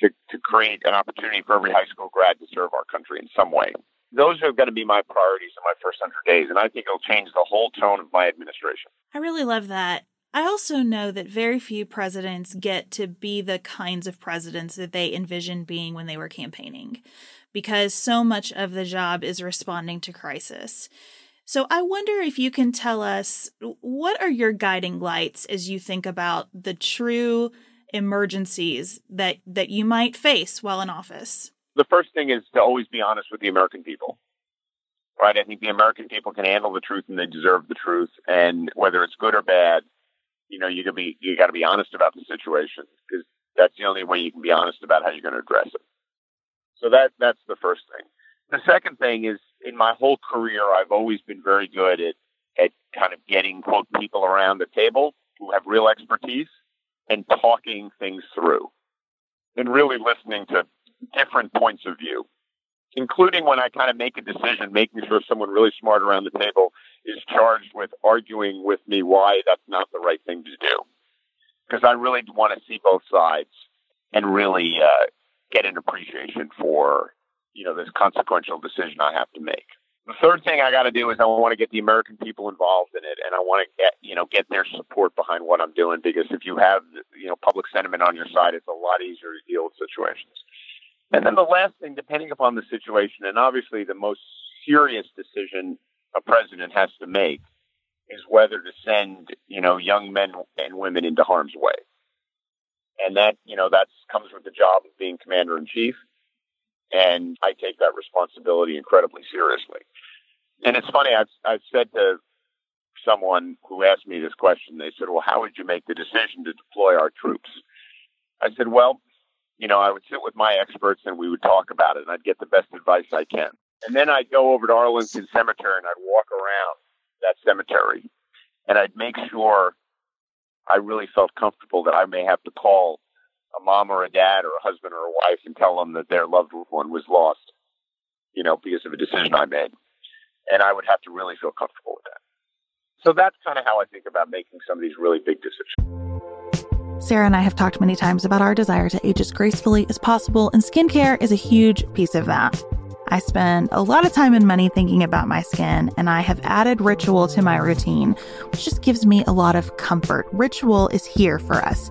to, to create an opportunity for every high school grad to serve our country in some way. Those are going to be my priorities in my first 100 days, and I think it'll change the whole tone of my administration. I really love that. I also know that very few presidents get to be the kinds of presidents that they envisioned being when they were campaigning, because so much of the job is responding to crisis. So I wonder if you can tell us what are your guiding lights as you think about the true emergencies that that you might face while in office. The first thing is to always be honest with the American people. Right? I think the American people can handle the truth and they deserve the truth and whether it's good or bad, you know, you got to be you got to be honest about the situation because that's the only way you can be honest about how you're going to address it. So that that's the first thing. The second thing is in my whole career, I've always been very good at, at kind of getting, quote, people around the table who have real expertise and talking things through and really listening to different points of view, including when I kind of make a decision, making sure someone really smart around the table is charged with arguing with me why that's not the right thing to do. Because I really want to see both sides and really uh, get an appreciation for you know, this consequential decision I have to make. The third thing I got to do is I want to get the American people involved in it, and I want to get you know get their support behind what I'm doing because if you have you know public sentiment on your side, it's a lot easier to deal with situations. And then the last thing, depending upon the situation, and obviously the most serious decision a president has to make is whether to send you know young men and women into harm's way, and that you know that comes with the job of being commander in chief and I take that responsibility incredibly seriously. And it's funny, I've, I've said to someone who asked me this question, they said, Well, how would you make the decision to deploy our troops? I said, Well, you know, I would sit with my experts and we would talk about it and I'd get the best advice I can. And then I'd go over to Arlington Cemetery and I'd walk around that cemetery and I'd make sure I really felt comfortable that I may have to call a mom or a dad or a husband or a wife and tell them that their loved one was lost, you know, because of a decision I made. And I would have to really feel comfortable with that. So that's kind of how I think about making some of these really big decisions. Sarah and I have talked many times about our desire to age as gracefully as possible, and skincare is a huge piece of that. I spend a lot of time and money thinking about my skin, and I have added Ritual to my routine, which just gives me a lot of comfort. Ritual is here for us.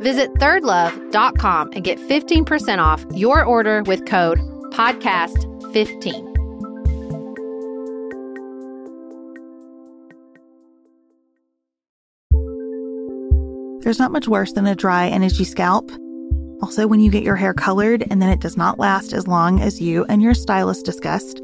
Visit thirdlove.com and get 15% off your order with code podcast15. There's not much worse than a dry and itchy scalp. Also, when you get your hair colored and then it does not last as long as you and your stylist discussed,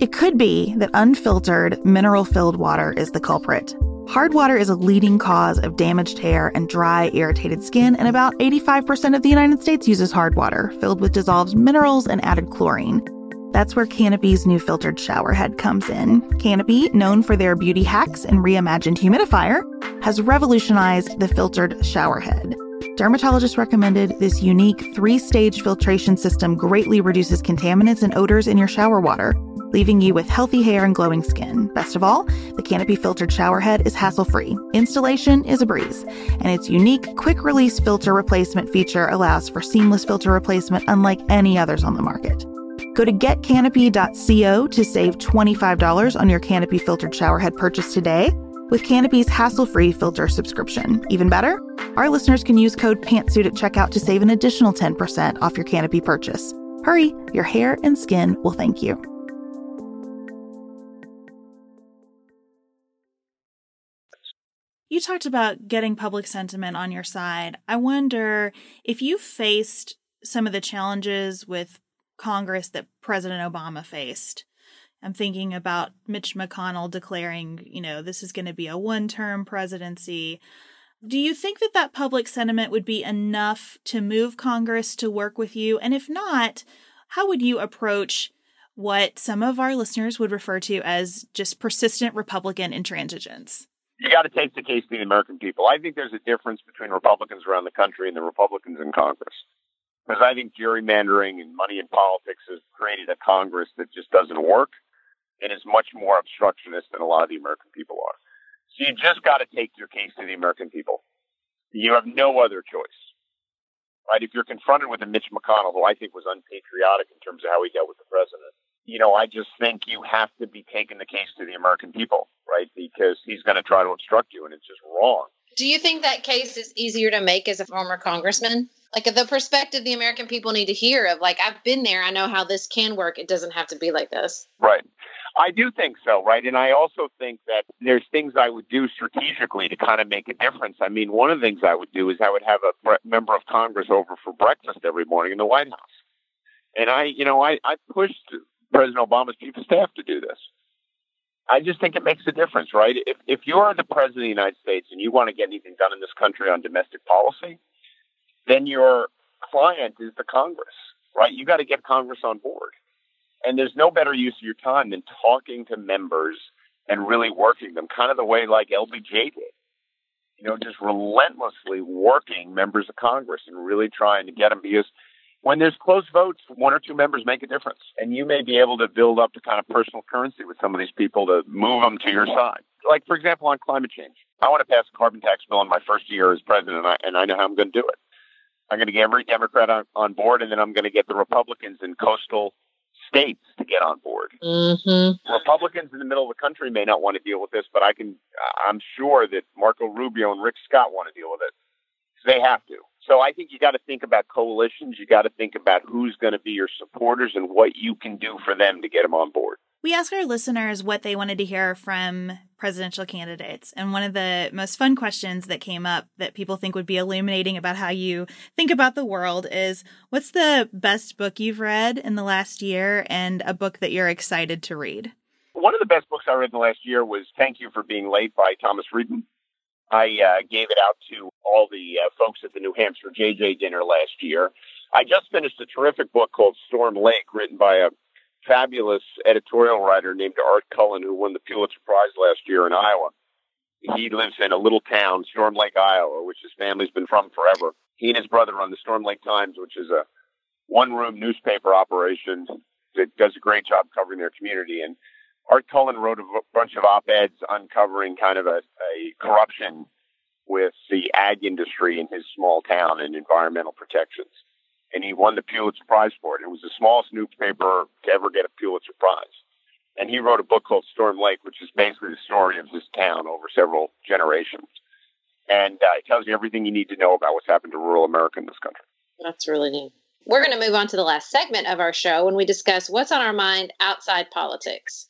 it could be that unfiltered, mineral filled water is the culprit. Hard water is a leading cause of damaged hair and dry, irritated skin, and about 85% of the United States uses hard water, filled with dissolved minerals and added chlorine. That's where Canopy's new filtered shower head comes in. Canopy, known for their beauty hacks and reimagined humidifier, has revolutionized the filtered shower head. Dermatologists recommended this unique three stage filtration system greatly reduces contaminants and odors in your shower water, leaving you with healthy hair and glowing skin. Best of all, the Canopy filtered shower head is hassle free. Installation is a breeze, and its unique quick release filter replacement feature allows for seamless filter replacement unlike any others on the market. Go to getcanopy.co to save $25 on your Canopy filtered showerhead purchase today with Canopy's hassle-free filter subscription. Even better, our listeners can use code PANTSUIT at checkout to save an additional 10% off your Canopy purchase. Hurry, your hair and skin will thank you. You talked about getting public sentiment on your side. I wonder if you faced some of the challenges with Congress that President Obama faced. I'm thinking about Mitch McConnell declaring, you know, this is going to be a one term presidency. Do you think that that public sentiment would be enough to move Congress to work with you? And if not, how would you approach what some of our listeners would refer to as just persistent Republican intransigence? You got to take the case to the American people. I think there's a difference between Republicans around the country and the Republicans in Congress because I think gerrymandering and money in politics has created a Congress that just doesn't work and is much more obstructionist than a lot of the American people are. So you just got to take your case to the American people. You have no other choice. Right? If you're confronted with a Mitch McConnell, who I think was unpatriotic in terms of how he dealt with the president, you know, I just think you have to be taking the case to the American people, right? Because he's going to try to obstruct you, and it's just wrong. Do you think that case is easier to make as a former congressman? Like the perspective the American people need to hear of, like, I've been there, I know how this can work. It doesn't have to be like this. Right. I do think so, right? And I also think that there's things I would do strategically to kind of make a difference. I mean, one of the things I would do is I would have a member of Congress over for breakfast every morning in the White House. And I, you know, I, I pushed President Obama's chief of staff to do this. I just think it makes a difference, right? If if you're the president of the United States and you want to get anything done in this country on domestic policy, then your client is the Congress, right? You got to get Congress on board. And there's no better use of your time than talking to members and really working them, kind of the way like LBJ did. You know, just relentlessly working members of Congress and really trying to get them because when there's close votes, one or two members make a difference. And you may be able to build up the kind of personal currency with some of these people to move them to your side. Like, for example, on climate change. I want to pass a carbon tax bill in my first year as president, and I, and I know how I'm going to do it. I'm going to get every Democrat on, on board, and then I'm going to get the Republicans in coastal states to get on board. Mm-hmm. Republicans in the middle of the country may not want to deal with this, but I can. I'm sure that Marco Rubio and Rick Scott want to deal with it. They have to. So I think you got to think about coalitions. You got to think about who's going to be your supporters and what you can do for them to get them on board. We asked our listeners what they wanted to hear from presidential candidates. And one of the most fun questions that came up that people think would be illuminating about how you think about the world is what's the best book you've read in the last year and a book that you're excited to read? One of the best books I read in the last year was Thank You for Being Late by Thomas Friedman. I uh, gave it out to all the uh, folks at the New Hampshire JJ dinner last year. I just finished a terrific book called Storm Lake, written by a fabulous editorial writer named Art Cullen, who won the Pulitzer Prize last year in Iowa. He lives in a little town, Storm Lake, Iowa, which his family's been from forever. He and his brother run the Storm Lake Times, which is a one room newspaper operation that does a great job covering their community. And Art Cullen wrote a bunch of op eds uncovering kind of a, a corruption with the ag industry in his small town and environmental protections. And he won the Pulitzer Prize for it. It was the smallest newspaper to ever get a Pulitzer Prize. And he wrote a book called Storm Lake, which is basically the story of his town over several generations. And uh, it tells you everything you need to know about what's happened to rural America in this country. That's really neat. We're going to move on to the last segment of our show when we discuss what's on our mind outside politics.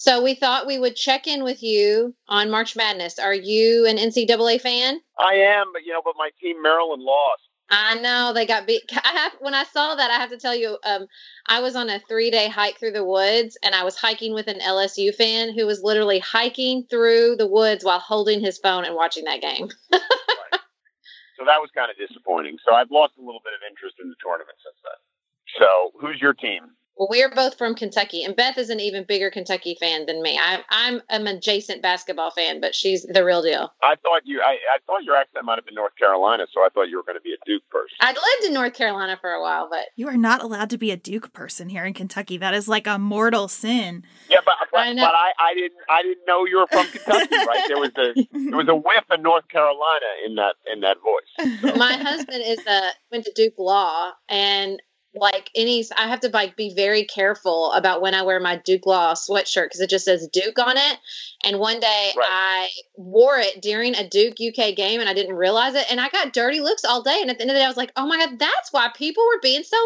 So we thought we would check in with you on March Madness. Are you an NCAA fan? I am, but you know, but my team Maryland lost. I know they got beat. *laughs* I have when I saw that, I have to tell you, um, I was on a three day hike through the woods, and I was hiking with an LSU fan who was literally hiking through the woods while holding his phone and watching that game. right. *laughs* So that was kind of disappointing. So I've lost a little bit of interest in the tournament since then. So who's your team? Well, we are both from Kentucky, and Beth is an even bigger Kentucky fan than me. I, I'm an adjacent basketball fan, but she's the real deal. I thought you, I, I thought your accent might have been North Carolina, so I thought you were going to be a Duke person. I'd lived in North Carolina for a while, but you are not allowed to be a Duke person here in Kentucky. That is like a mortal sin. Yeah, but but I, but I, I didn't I didn't know you were from Kentucky, *laughs* right? There was a there was a whiff of North Carolina in that in that voice. *laughs* So. My husband is a went to Duke Law, and like any i have to like be very careful about when i wear my duke law sweatshirt because it just says duke on it and one day right. i wore it during a duke uk game and i didn't realize it and i got dirty looks all day and at the end of the day i was like oh my god that's why people were being so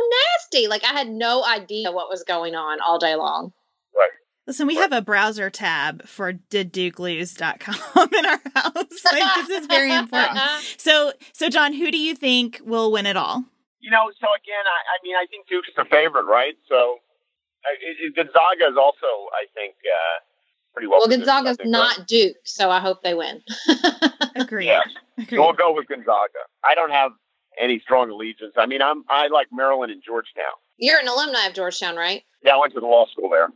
nasty like i had no idea what was going on all day long right Listen, we have a browser tab for diddukelose.com in our house. Like this is very important. *laughs* So, so John, who do you think will win it all? You know, so again, I, I mean, I think Duke's the favorite, right? So it, it, Gonzaga is also, I think, uh, pretty well. Well, Gonzaga's think, not right? Duke, so I hope they win. *laughs* Agreed. Yeah, Agreed. we'll go with Gonzaga. I don't have any strong allegiance. I mean, I'm I like Maryland and Georgetown. You're an alumni of Georgetown, right? Yeah, I went to the law school there.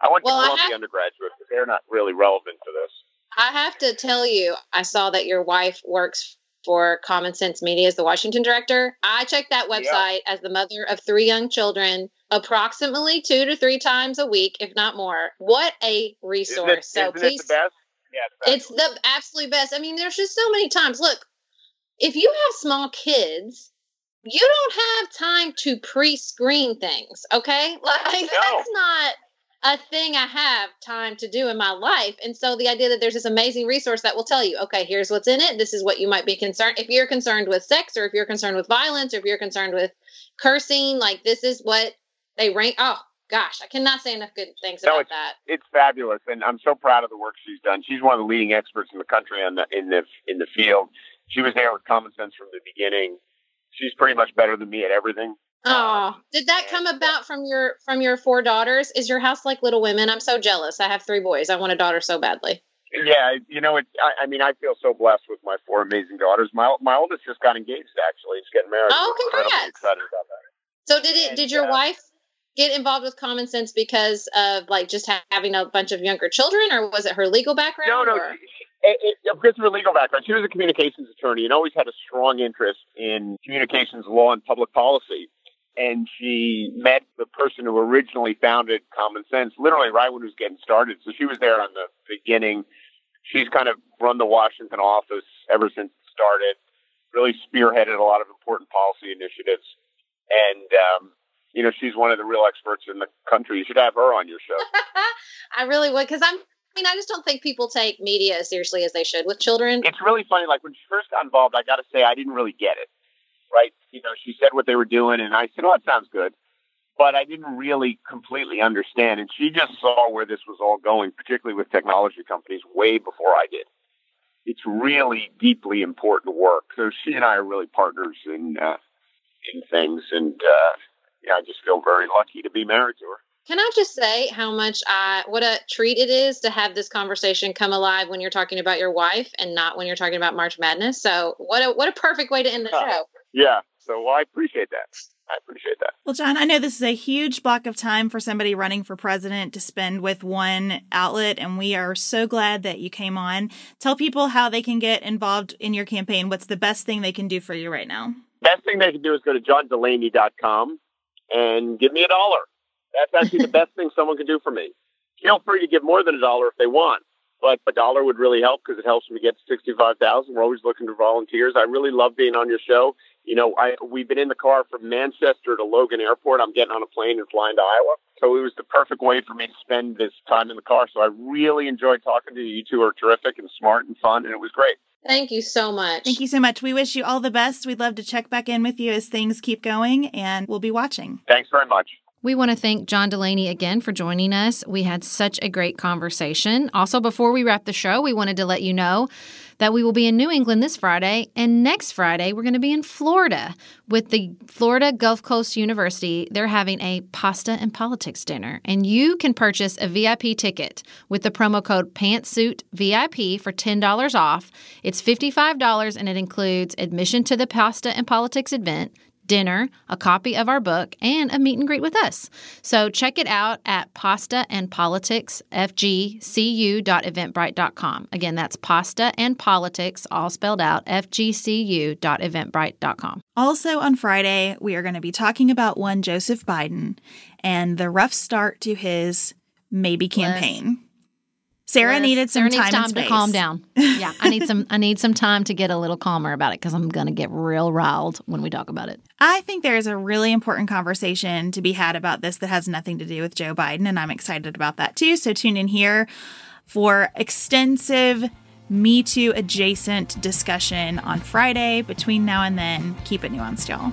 I went well, to Columbia have, undergraduate, but they're not really relevant to this. I have to tell you, I saw that your wife works for Common Sense Media as the Washington director. I check that website yeah. as the mother of three young children approximately two to three times a week, if not more. What a resource. It, so please. It the best? Yeah, it's, it's the absolute best. I mean, there's just so many times. Look, if you have small kids, you don't have time to pre-screen things, okay? *laughs* Like no. that's not a thing I have time to do in my life. And so the idea that there's this amazing resource that will tell you, okay, here's what's in it. This is what you might be concerned. If you're concerned with sex or if you're concerned with violence or if you're concerned with cursing, like this is what they rank. Oh, gosh, I cannot say enough good things No, about it's- that. It's fabulous, and I'm so proud of the work she's done. She's one of the leading experts in the country on the in the in the field. She was there with common sense from the beginning. She's pretty much better than me at everything. Oh, did that come about from your from your four daughters? Is your house like Little Women? I'm so jealous. I have three boys. I want a daughter so badly. Yeah, you know, it's. I, I mean, I feel so blessed with my four amazing daughters. My my oldest just got engaged. Actually, she's getting married. Oh, We're congrats. Excited about that. So did it? And, Did your uh, wife get involved with Common Sense because of like just ha- having a bunch of younger children, or was it her legal background? No, no. or- She, it, it, because of her legal background, she was a communications attorney and always had a strong interest in communications law and public policy. And she met the person who originally founded Common Sense, literally right when it was getting started. So she was there on the beginning. She's kind of run the Washington office ever since it started. Really spearheaded a lot of important policy initiatives, and um, you know she's one of the real experts in the country. You should have her on your show. *laughs* I really would because I'm. I mean, I just don't think people take media as seriously as they should with children. it's really funny. Like when she first got involved, I got to say I didn't really get it. Right? You know, she said what they were doing, and I said, "Oh, that sounds good," but I didn't really completely understand. And she just saw where this was all going, particularly with technology companies, way before I did. It's really deeply important work. So she and I are really partners in uh, in things, and uh, yeah, I just feel very lucky to be married to her. Can I just say how much I what a treat it is to have this conversation come alive when you're talking about your wife and not when you're talking about March Madness. So what a what a perfect way to end the show. Yeah. So well, I appreciate that. I appreciate that. Well, John, I know this is a huge block of time for somebody running for president to spend with one outlet, and we are so glad that you came on. Tell people how they can get involved in your campaign. What's the best thing they can do for you right now? best thing they can do is go to johndelaney.com and give me a dollar. That's actually the *laughs* best thing someone can do for me. Feel free to give more than a dollar if they want, but a dollar would really help because it helps me get to 65,000. We're always looking for volunteers. I really love being on your show. You know, I we've been in the car from Manchester to Logan Airport. I'm getting on a plane and flying to Iowa. So it was the perfect way for me to spend this time in the car. So I really enjoyed talking to you. You two are terrific and smart and fun, and it was great. Thank you so much. Thank you so much. We wish you all the best. We'd love to check back in with you as things keep going, and we'll be watching. Thanks very much. We want to thank John Delaney again for joining us. We had such a great conversation. Also, before we wrap the show, we wanted to let you know that we will be in New England this Friday, and next Friday, we're going to be in Florida with the Florida Gulf Coast University. They're having a pasta and politics dinner, and you can purchase a VIP ticket with the promo code PANTSUIT VIP for $10 off. It's $55 and it includes admission to the pasta and politics event dinner, a copy of our book, and a meet and greet with us. So check it out at pasta and politics fgcu.eventbrite.com. Again, that's pasta and politics, all spelled out, fgcu.eventbrite.com. Also on Friday, we are going to be talking about one Joseph Biden and the rough start to his maybe campaign. Sarah Liz, needed some Sarah time, time to calm down. *laughs* Yeah, I need some. I need some time to get a little calmer about it because I'm going to get real riled when we talk about it. I think there is a really important conversation to be had about this that has nothing to do with Joe Biden, and I'm excited about that too. So tune in here for extensive Me Too adjacent discussion on Friday. Between now and then, keep it nuanced, y'all.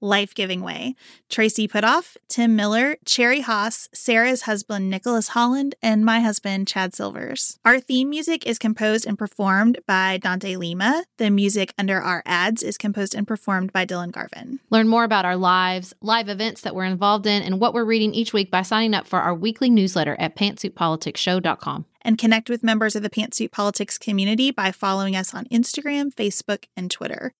life giving way Tracy Putoff, Tim Miller, Cherry Haas, Sarah's husband Nicholas Holland, and my husband Chad Silvers. Our theme music is composed and performed by Dante Lima. The music under our ads is composed and performed by Dylan Garvin. Learn more about our lives, live events that we're involved in, and what we're reading each week by signing up for our weekly newsletter at pantsuitpoliticsshow.com. And connect with members of the Pantsuit Politics community by following us on Instagram, Facebook, and Twitter.